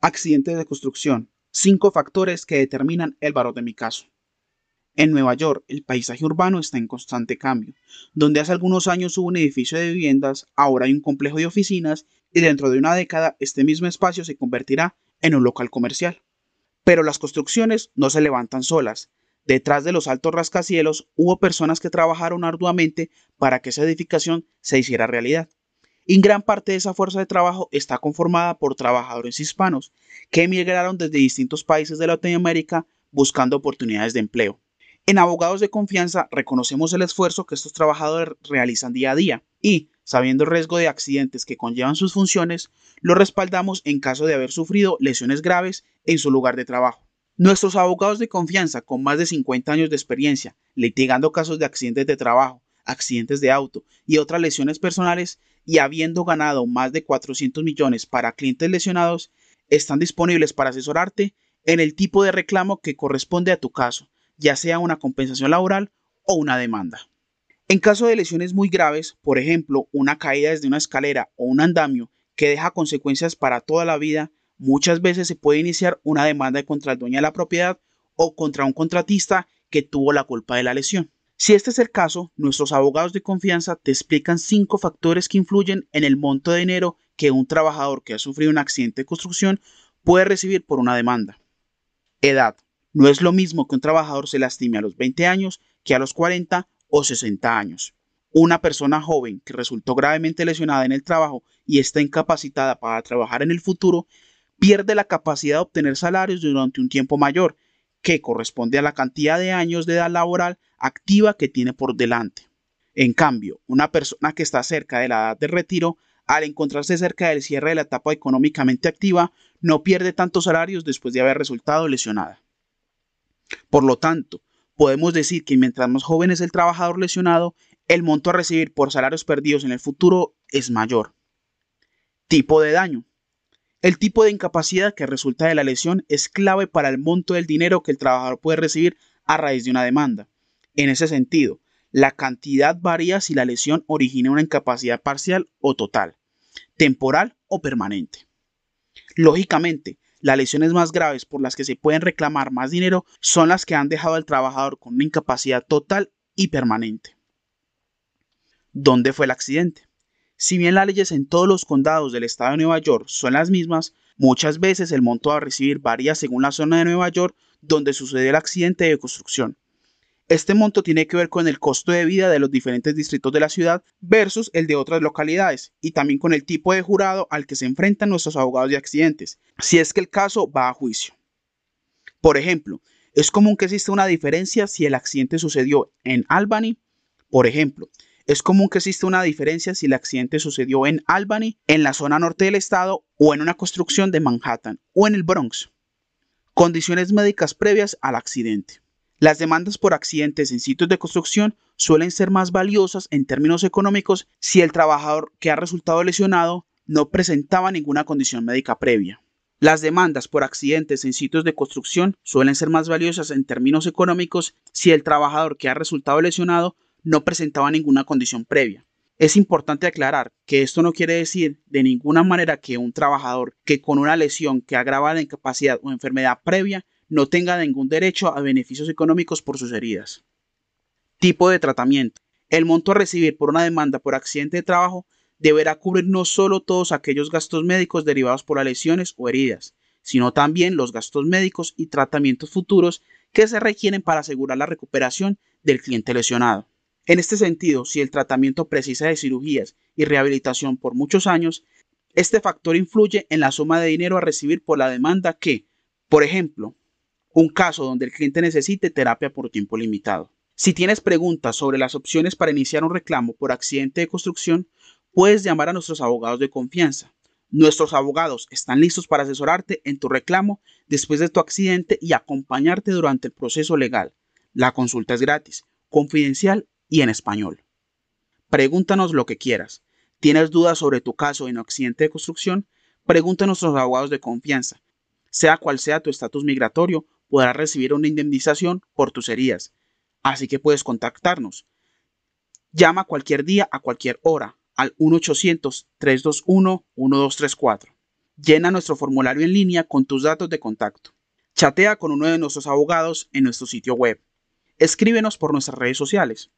Accidentes de construcción. Cinco factores que determinan el valor de mi caso. En Nueva York, el paisaje urbano está en constante cambio. Donde hace algunos años hubo un edificio de viviendas, ahora hay un complejo de oficinas y dentro de una década este mismo espacio se convertirá en un local comercial. Pero las construcciones no se levantan solas. Detrás de los altos rascacielos hubo personas que trabajaron arduamente para que esa edificación se hiciera realidad. Y gran parte de esa fuerza de trabajo está conformada por trabajadores hispanos que emigraron desde distintos países de Latinoamérica buscando oportunidades de empleo. En Abogados de Confianza reconocemos el esfuerzo que estos trabajadores realizan día a día y, sabiendo el riesgo de accidentes que conllevan sus funciones, lo respaldamos en caso de haber sufrido lesiones graves en su lugar de trabajo. Nuestros abogados de confianza con más de 50 años de experiencia, litigando casos de accidentes de trabajo, accidentes de auto y otras lesiones personales y habiendo ganado más de 400 millones para clientes lesionados, están disponibles para asesorarte en el tipo de reclamo que corresponde a tu caso ya sea una compensación laboral o una demanda. En caso de lesiones muy graves, por ejemplo, una caída desde una escalera o un andamio que deja consecuencias para toda la vida, muchas veces se puede iniciar una demanda contra el dueño de la propiedad o contra un contratista que tuvo la culpa de la lesión. Si este es el caso, nuestros abogados de confianza te explican cinco factores que influyen en el monto de dinero que un trabajador que ha sufrido un accidente de construcción puede recibir por una demanda. Edad. No es lo mismo que un trabajador se lastime a los 20 años que a los 40 o 60 años. Una persona joven que resultó gravemente lesionada en el trabajo y está incapacitada para trabajar en el futuro, pierde la capacidad de obtener salarios durante un tiempo mayor, que corresponde a la cantidad de años de edad laboral activa que tiene por delante. En cambio, una persona que está cerca de la edad de retiro, al encontrarse cerca del cierre de la etapa económicamente activa, no pierde tantos salarios después de haber resultado lesionada. Por lo tanto, podemos decir que mientras más joven es el trabajador lesionado, el monto a recibir por salarios perdidos en el futuro es mayor. Tipo de daño. El tipo de incapacidad que resulta de la lesión es clave para el monto del dinero que el trabajador puede recibir a raíz de una demanda. En ese sentido, la cantidad varía si la lesión origina una incapacidad parcial o total, temporal o permanente. Lógicamente, las lesiones más graves por las que se pueden reclamar más dinero son las que han dejado al trabajador con una incapacidad total y permanente. ¿Dónde fue el accidente? Si bien las leyes en todos los condados del estado de Nueva York son las mismas, muchas veces el monto a recibir varía según la zona de Nueva York donde sucedió el accidente de construcción. Este monto tiene que ver con el costo de vida de los diferentes distritos de la ciudad versus el de otras localidades y también con el tipo de jurado al que se enfrentan nuestros abogados de accidentes, si es que el caso va a juicio. Por ejemplo, es común que exista una diferencia si el accidente sucedió en Albany, por ejemplo, es común que exista una diferencia si el accidente sucedió en Albany, en la zona norte del estado o en una construcción de Manhattan o en el Bronx. Condiciones médicas previas al accidente. Las demandas por accidentes en sitios de construcción suelen ser más valiosas en términos económicos si el trabajador que ha resultado lesionado no presentaba ninguna condición médica previa. Las demandas por accidentes en sitios de construcción suelen ser más valiosas en términos económicos si el trabajador que ha resultado lesionado no presentaba ninguna condición previa. Es importante aclarar que esto no quiere decir de ninguna manera que un trabajador que con una lesión que agrava la incapacidad o enfermedad previa no tenga ningún derecho a beneficios económicos por sus heridas. Tipo de tratamiento. El monto a recibir por una demanda por accidente de trabajo deberá cubrir no solo todos aquellos gastos médicos derivados por las lesiones o heridas, sino también los gastos médicos y tratamientos futuros que se requieren para asegurar la recuperación del cliente lesionado. En este sentido, si el tratamiento precisa de cirugías y rehabilitación por muchos años, este factor influye en la suma de dinero a recibir por la demanda que, por ejemplo, un caso donde el cliente necesite terapia por tiempo limitado. Si tienes preguntas sobre las opciones para iniciar un reclamo por accidente de construcción, puedes llamar a nuestros abogados de confianza. Nuestros abogados están listos para asesorarte en tu reclamo después de tu accidente y acompañarte durante el proceso legal. La consulta es gratis, confidencial y en español. Pregúntanos lo que quieras. ¿Tienes dudas sobre tu caso en accidente de construcción? Pregunta a nuestros abogados de confianza. Sea cual sea tu estatus migratorio podrás recibir una indemnización por tus heridas. Así que puedes contactarnos. Llama cualquier día a cualquier hora al 1-800-321-1234. Llena nuestro formulario en línea con tus datos de contacto. Chatea con uno de nuestros abogados en nuestro sitio web. Escríbenos por nuestras redes sociales.